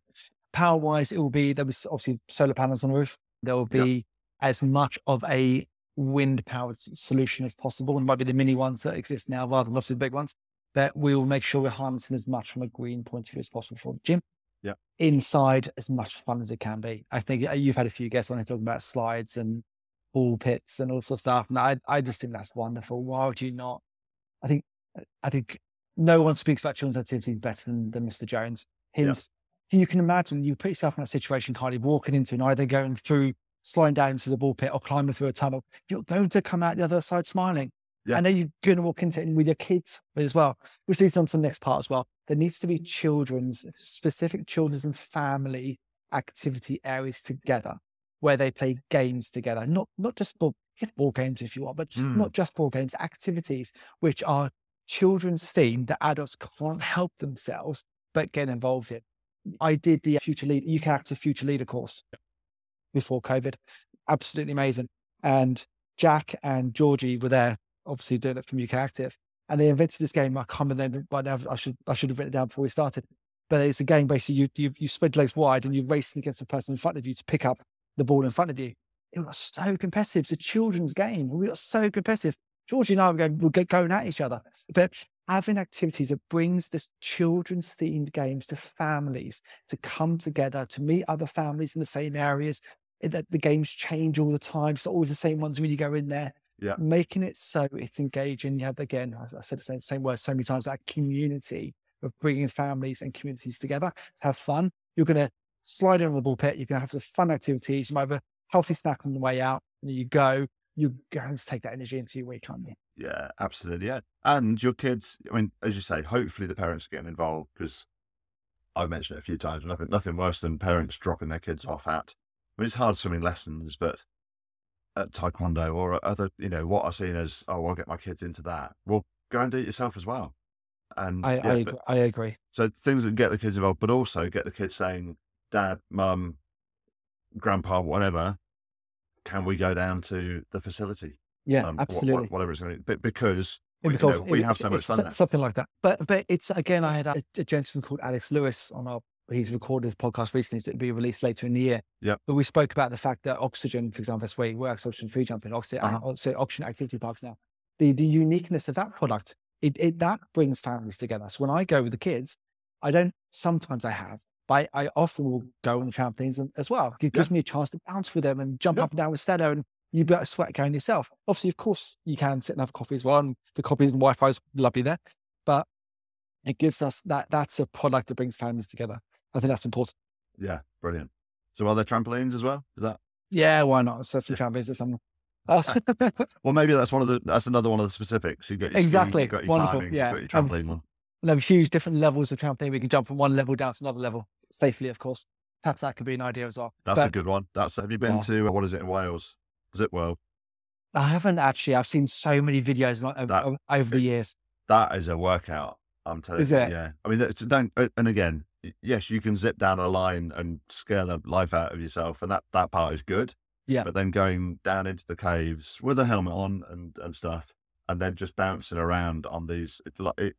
power wise it will be there was obviously solar panels on the roof there will Yeah. be as much of a wind powered solution as possible and might be the mini ones that exist now rather than obviously the big ones that we will make sure we're harnessing as much from a green point of view as possible for the gym Yeah. inside as much fun as it can be i think uh, you've had a few guests on here talking about slides and ball pits and all sorts of stuff. And I, I just think that's wonderful. Why would you not? I think, I think no one speaks about children's activities better than, than Mr. Jones. Him, yeah. you can imagine you put yourself in that situation, Carly, walking into and either going through, sliding down into the ball pit or climbing through a tunnel. You're going to come out the other side smiling. Yeah. And then you're going to walk into it with your kids as well, which leads on to the next part as well. There needs to be children's, specific children's and family activity areas together where they play games together, not not just ball, ball games if you want, but mm. not just ball games, activities which are children's themed that adults can't help themselves but get involved in. I did the future lead UK Active Future Leader course before COVID. Absolutely amazing. And Jack and Georgie were there obviously doing it from UK Active, and they invented this game. I can't remember by now. I should I should have written it down before we started. But it's a game basically you you, you spread legs wide and you race against the person in front of you to pick up the ball in front of you. It was so competitive. It's a children's game. We got so competitive. Georgie and I were going, we're going at each other. But having activities that brings this children's themed games to families to come together to meet other families in the same areas. Eh, that the games change all the time. It's always the same ones when you go in there yeah. making it so it's engaging. You have again, I said the same, same word so many times, that community of bringing families and communities together to have fun. You're going to slide in on the ball pit. You're going to have some fun activities. You might have a healthy snack on the way out, and you go. You're going to take that energy into your week, aren't you? Yeah, absolutely. Yeah, and your kids. I mean, as you say, hopefully the parents are getting involved because I've mentioned it a few times. Nothing, nothing worse than parents dropping their kids off at. I mean, it's hard swimming lessons, but at taekwondo or other, you know, what are seen as, oh, I'll get my kids into that. Well, go and do it yourself as well. And I, yeah, I, but, I agree. So things that get the kids involved, but also get the kids saying, dad, mum, grandpa, whatever, can we go down to the facility? Yeah, um, absolutely. whatever it's going to be. Because we, you know, we have so much fun. Something like that. But but it's again, I had a, a, gentleman called Alex Lewis on our he's recorded his podcast recently to be released later in the year. Yeah. But we spoke about the fact that oxygen, for example, that's where he works, oxygen free jumping, oxygen, uh-huh. oxygen activity parks now. The the uniqueness of that product, it, it that brings families together. So when I go with the kids, I don't sometimes I have, but I, I often will go on the trampolines as well. It gives yeah. me a chance to bounce with them and jump yeah. up and down with Stella and you be able to sweat going yourself. Obviously, of course, you can sit and have coffee as well. And the coffees and Wi-Fi is lovely there. But it gives us that that's a product that brings families together. I think that's important. Yeah, brilliant. So are there trampolines as well? Is that? Yeah, why not? So some trampolines or something. well, maybe that's one of the. That's another one of the specifics. You got your exactly. Ski, you got your Wonderful. Timing, yeah. You got your trampoline um, one. We have huge different levels of trampoline. We can jump from one level down to another level safely, of course. Perhaps that could be an idea as well. That's but, a good one. That's. Have you been yeah. to what is it in Wales? Zip World. I haven't actually. I've seen so many videos over, that, over the years. That is a workout. I'm telling is you. It? Yeah. I mean, don't. And again, yes, you can zip down a line and scare the life out of yourself, and that that part is good. Yeah. But then going down into the caves with a helmet on and and stuff, and then just bouncing around on these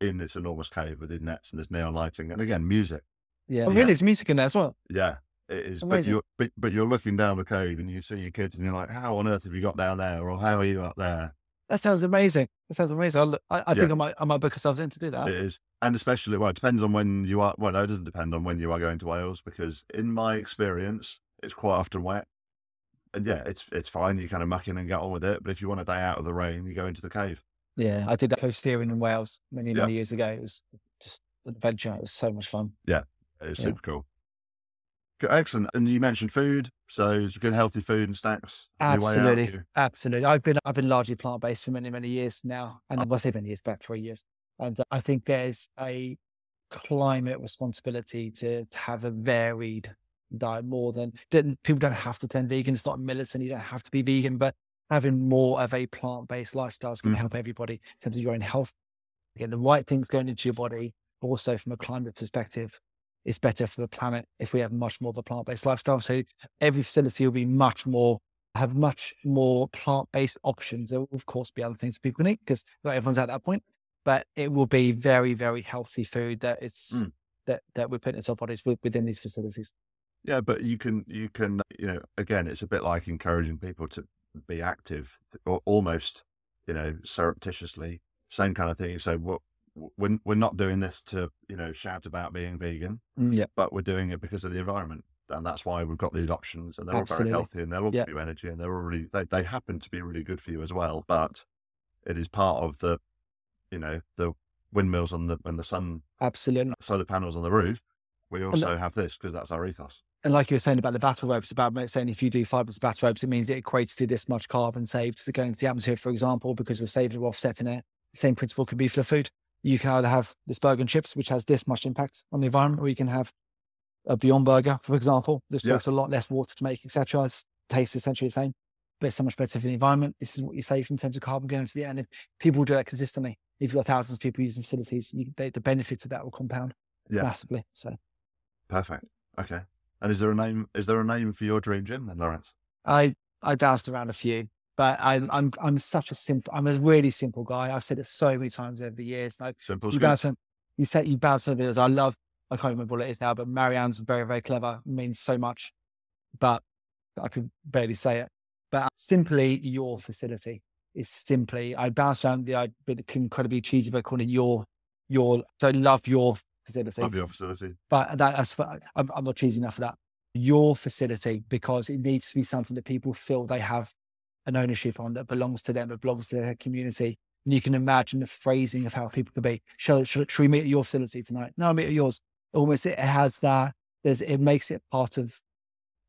in this enormous cave with these nets and this neon lighting, and again music. Yeah. Oh, really? There's music in there as well. Yeah. It is, Amazing. but you're but, but you're looking down the cave and you see your kids and you're like, how on earth have you got down there, or how are you up there? That sounds amazing. That sounds amazing. I, I, think I might I might book myself in to do that. It is, and especially well, it depends on when you are. Well, no, it doesn't depend on when you are going to Wales because, in my experience, it's quite often wet. And yeah, it's it's fine. You kind of muck in and get on with it. But if you want a day out of the rain, you go into the cave. Yeah, I did that coasteering in Wales many many years ago. It was just an adventure. It was so much fun. Yeah, it's yeah. super cool. Excellent. And you mentioned food, so it's good healthy food and snacks. Absolutely, absolutely. I've been I've been largely plant based for many many years now, and oh. I say many years, about three years. And I think there's a climate responsibility to, to have a varied diet more than people don't have to turn vegan. It's not militant. You don't have to be vegan, but having more of a plant based lifestyle is going to mm. help everybody in terms of your own health. Get the right things going into your body, also from a climate perspective it's better for the planet if we have much more of a plant-based lifestyle. So every facility will be much more have much more plant-based options. There will of course be other things people eat because not everyone's at that point, but it will be very, very healthy food that it's mm. that that we're putting into our bodies within these facilities. Yeah, but you can you can you know again, it's a bit like encouraging people to be active, or almost you know surreptitiously. Same kind of thing. So what we're, we're not doing this to you know shout about being vegan mm, yeah but we're doing it because of the environment and that's why we've got these options, and they're Absolutely. all very healthy, and they'll all Yeah. give you energy, and they're all really they they happen to be really good for you as well. But it is part of the, you know, the windmills on the and the sun Absolutely. solar panels on the roof. We also have this because that's our ethos. And like you were saying about the battle ropes, about saying if you do five of battle ropes, it means it equates to this much carbon saved to going to the atmosphere, for example, because we're saving, we're offsetting it. Same principle could be for the food. You can either have this burger and chips, which has this much impact on the environment, or you can have a Beyond Burger, for example. This Yeah. takes a lot less water to make, etc. It tastes essentially the same, but it's so much better for the environment. This is what you save in terms of carbon going into the air. And if people do that consistently, if you've got thousands of people using facilities, you, they, the benefits of that will compound Yeah. massively. So Perfect. Okay. And is there a name? Is there a name for your dream gym then, Lawrence? I I bounced around a few, but I, I'm I'm such a simple. I'm a really simple guy. I've said it so many times over the years. Like Simple. you bounce, on- you said you bounce over videos. I love. I can't remember what it is now, but Marianne's very very clever. Means so much, but I could barely say it. But simply your facility is simply. I bounce around the I bit incredibly cheesy, by calling it your your. So I love your facility Love your facility. but that, that's for, I'm, I'm not cheesy enough for that. Your facility, because it needs to be something that people feel they have an ownership on that belongs to them, that belongs to their community. And you can imagine the phrasing of how people could be. Shall, shall, shall we meet at your facility tonight? No, I'll meet at yours. Almost it has that. There's it makes it part of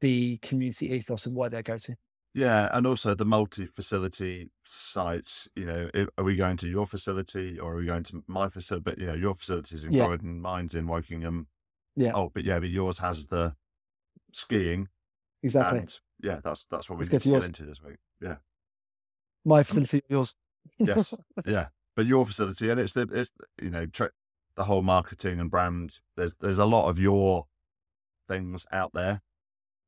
the community ethos of where they go to. Yeah, and also the multi-facility sites. You know, i- are we going to your facility or are we going to my facility? But you know, your facility's in Yeah. Croydon, mine's in Wokingham. Yeah. Oh, but yeah, but yours has the skiing, Exactly. and yeah, that's that's what we Let's need to to get into this week. Yeah, My facility, yours. Yes. yeah, but your facility, and it's the it's you know tra- the whole marketing and brand. There's there's a lot of your things out there.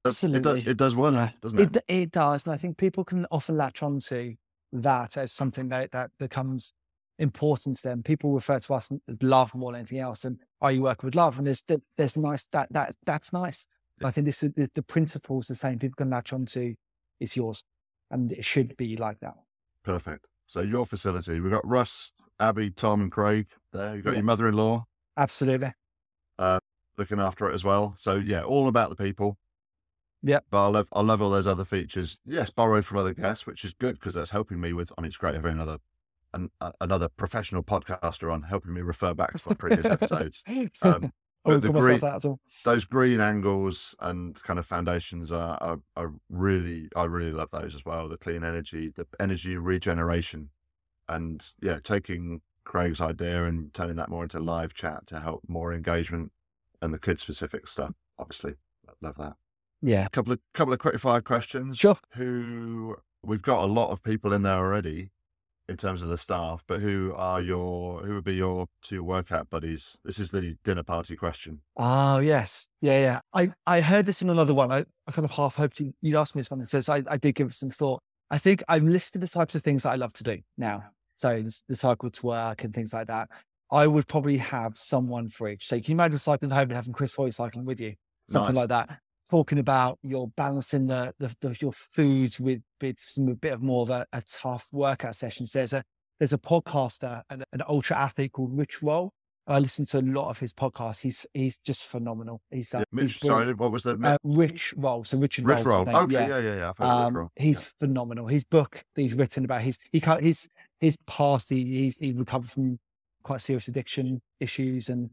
Does- It does, Absolutely. it does work, Yeah. doesn't It it? it does, and I think people can often latch onto that as something that that becomes important to them. People refer to us as love more than anything else, and are you working with love? And there's th- there's nice that that that's nice. I think this is the, the principles the same. People can latch onto. It's yours, and it should be like that. Perfect. So your facility, we've got Russ, Abby, Tom, and Craig there. You've got Yeah. your mother-in-law Absolutely. Uh, looking after it as well. So yeah, all about the people. Yep. But I love I love all those other features. Yes, borrowed from other guests, which is good because that's helping me with. I mean, it's great having another an, another professional podcaster on helping me refer back to my previous episodes. Um, I the myself that at all. those green angles and kind of foundations are, are, are really I really love those as well. The clean energy, the energy regeneration, and yeah, taking Craig's idea and turning that more into live chat to help more engagement and the kid specific stuff. Obviously, love that. Yeah. A couple of couple of quick fire questions. Sure. Who we've got a lot of people in there already in terms of the staff, but who are your who would be your two workout buddies? This is the dinner party question. Oh yes, yeah, yeah. I I heard this in another one. I, I kind of half hoped you, you'd ask me this one, so I, I did give it some thought. I think I've listed the types of things that I love to do now. So the, the cycle to work and things like that. I would probably have someone for each. So can you imagine cycling home and having Chris Hoy cycling with you, something Nice. like that. Talking about you're balancing the, the, the your foods with with some a bit of more of a, a tough workout sessions. There's a there's a podcaster, an, an ultra athlete called Rich Roll. I listen to a lot of his podcasts. He's he's just phenomenal. He's, uh, Yeah, Mitch, brilliant. sorry, what was the Uh, Rich Roll. So Richard Rich Roll? Okay, yeah, yeah, yeah. I've heard of Rich um, Roll. he's Yeah. phenomenal. His book that he's written about his he can't his his past. He he's he recovered from quite serious addiction issues, and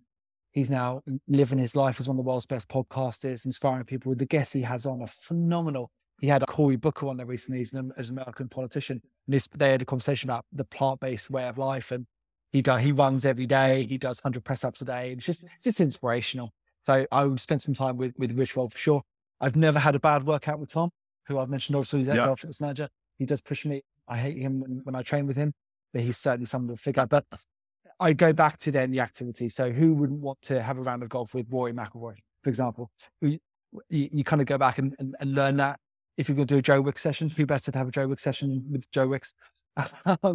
he's now living his life as one of the world's best podcasters, inspiring people. With the guests he has on are phenomenal. He had Cory Booker on there recently. He's an, as an American politician, and this, they had a conversation about the plant based way of life, and he does he runs every day. He does hundred press ups a day. It's just it's just inspirational. So I would spend some time with with Rich Roll for sure. I've never had a bad workout with Tom, who I've mentioned also. He's Yeah. ex-Ultras manager. He does push me. I hate him when, when I train with him, but he's certainly someone to figure out. But I go back to then the activity. So who wouldn't want to have a round of golf with Rory McIlroy, for example? You, you kind of go back and, and, and learn that. If you're going to do a Joe Wicks session, who better to have a Joe Wicks session with Joe Wicks?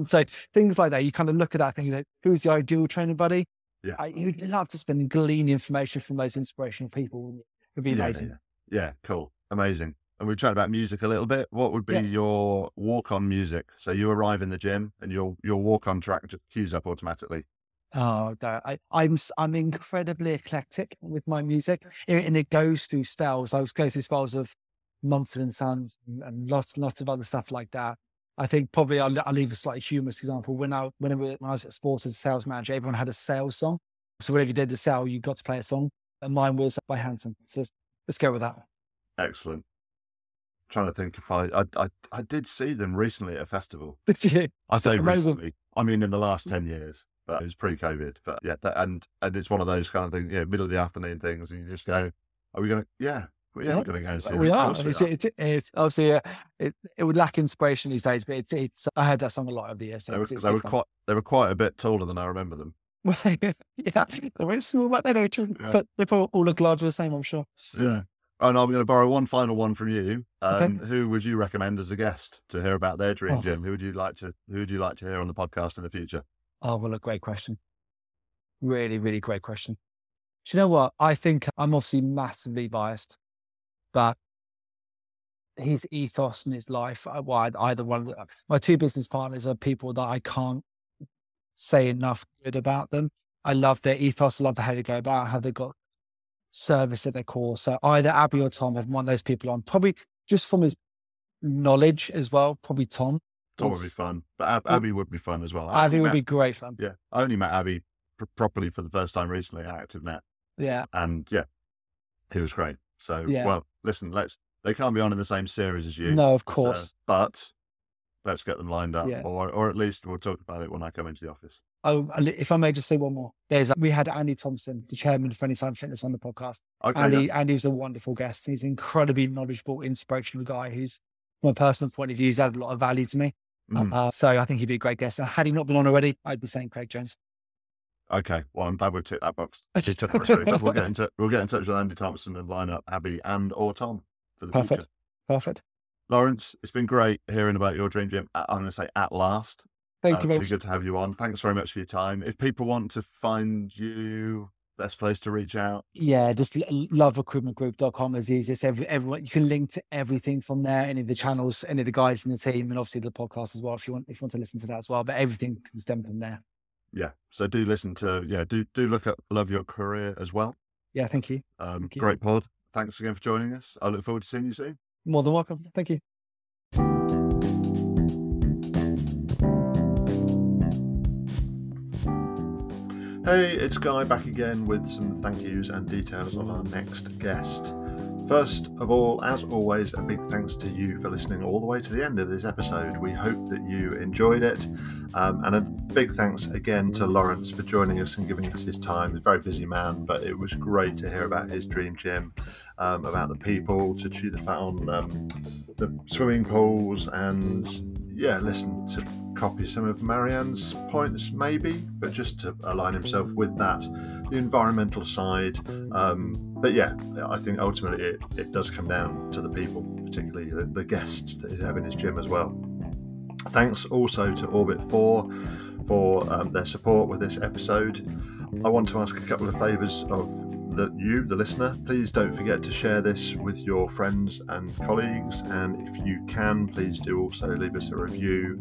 So things like that, you kind of look at that thing, you know, who's the ideal training buddy? Yeah. I, you'd love to spend and glean information from those inspirational people. wouldn't? It'd be Yeah, amazing. Yeah, yeah, cool, amazing. And we've chatted about music a little bit. What would be Yeah. your walk-on music? So you arrive in the gym and your your walk-on track just cues up automatically. Oh, I, I'm s- I'm incredibly eclectic with my music, and and it goes through spells. I was goes through spells of Mumford and Sons and, and lots lots of other stuff like that. I think probably I'll, I'll leave a slightly humorous example. When I when I, was- when I was at sports as a sales manager, everyone had a sales song. So whenever you did a sale, you got to play a song, and mine was by Hanson. So let's, let's go with that. Excellent. trying to think if I, I I I did see them recently at a festival. Did you? I say recently. I mean, in the last ten years, but it was pre-COVID. But yeah, that, and and it's one of those kind of things, yeah, middle of the afternoon things, and you just go, "Are we going to? Yeah, we are Yeah, going to go and see." we. Are. we It's, are. it's, it's obviously uh, it it would lack inspiration these days, but it's it's. I heard that song a lot over the years. So They were, they were quite they were quite a bit taller than I remember them. Well, they, yeah, they were small, but they don't. Yeah. But they all all look larger the same, I'm sure. Yeah. And I'm going to borrow one final one from you. Okay. Um, Who would you recommend as a guest to hear about their dream Oh. gym? Who would you like to Who would you like to hear on the podcast in the future? Oh, well, a great question. Really, really great question. Do you know what? I think I'm obviously massively biased, but his ethos and his life, uh, well, either one, my two business partners are people that I can't say enough good about them. I love their ethos. I love the how they go about, how they got service at their core. So either Abby or Tom have one of those people on, probably just from his knowledge as well, probably Tom. Tom would be fun, but Ab- Abby would be fun as well. I Abby would met- be great fun. Yeah, I only met Abby pr- properly for the first time recently at ActiveNet, Yeah. and yeah, he was great. So, Yeah. well, listen, let's. They can't be on in the same series as you, No, of so- course. but let's get them lined up, Yeah. or or at least we'll talk about it when I come into the office. Oh, if I may just say one more, there's we had Andy Thompson, the chairman of Anytime Fitness, on the podcast. Okay, Andy, yeah. Andy was a wonderful guest. He's an incredibly knowledgeable, inspirational guy who's, from a personal point of view, he's added a lot of value to me. Mhm. Uh, so I think he'd be a great guest. And had he not been on already, I'd be saying Craig Jones. Okay, well, I'm glad we've ticked that box. Just took that. We'll get into we'll get in touch with Andy Thompson and line up Abby and or Tom for the Perfect. future. Perfect. Lawrence, it's been great hearing about your dream gym. uh, I'm going to say at last. Thank Uh, you Really much. good to have you on. Thanks very much for your time. If people want to find you, best place to reach out. Yeah, just loverecruitmentgroup.com is easiest. Every, everyone, you can link to everything from there, any of the channels, any of the guys in the team, and obviously the podcast as well, if you want, if you want to listen to that as well. But everything can stem from there. Yeah, so do listen to yeah do do look at Love Your Career as well. Yeah, thank you. Um, Thank you. great pod. Thanks again for joining us. I look forward to seeing you soon. More than welcome. Thank you. Hey, it's Guy back again with some thank yous and details of our next guest. First of all, as always, a big thanks to you for listening all the way to the end of this episode. We hope that you enjoyed it. Um, and a big thanks again to Lawrence for joining us and giving us his time. He's a very busy man, but it was great to hear about his dream gym, um, about the people, to chew the fat on um, the swimming pools, and yeah, listen to copy some of Marianne's points, maybe, but just to align himself with that, the environmental side. Um, but yeah, I think ultimately it, it does come down to the people, particularly the, the guests that he have in his gym as well. Thanks also to Orbit 4 for um, their support with this episode. I want to ask a couple of favours of the, you, the listener. Please don't forget to share this with your friends and colleagues, and if you can, please do also leave us a review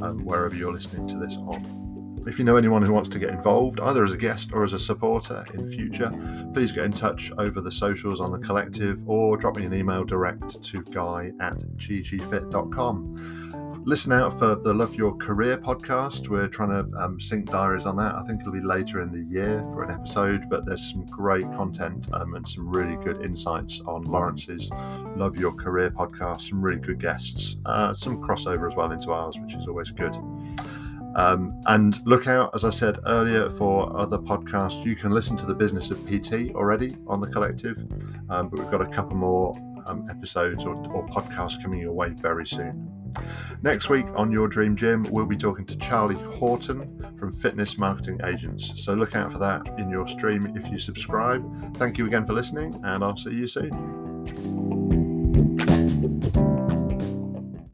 um, wherever you're listening to this on. If you know anyone who wants to get involved, either as a guest or as a supporter in future, please get in touch over the socials on the collective or drop me an email direct to guy at ggfit.com. Listen out for the Love Your Career podcast. We're trying to um, sync diaries on that. I think it'll be later in the year for an episode, but there's some great content um, and some really good insights on Lawrence's Love Your Career podcast. Some really good guests, uh, some crossover as well into ours, which is always good. Um, and look out, as I said earlier, for other podcasts. You can listen to the Business of PT already on the collective, um, but we've got a couple more um, episodes or, or podcasts coming your way very soon. Next week on Your Dream Gym, we'll be talking to Charlie Horton from Fitness Marketing Agents. So look out for that in your stream if you subscribe. Thank you again for listening, and I'll see you soon.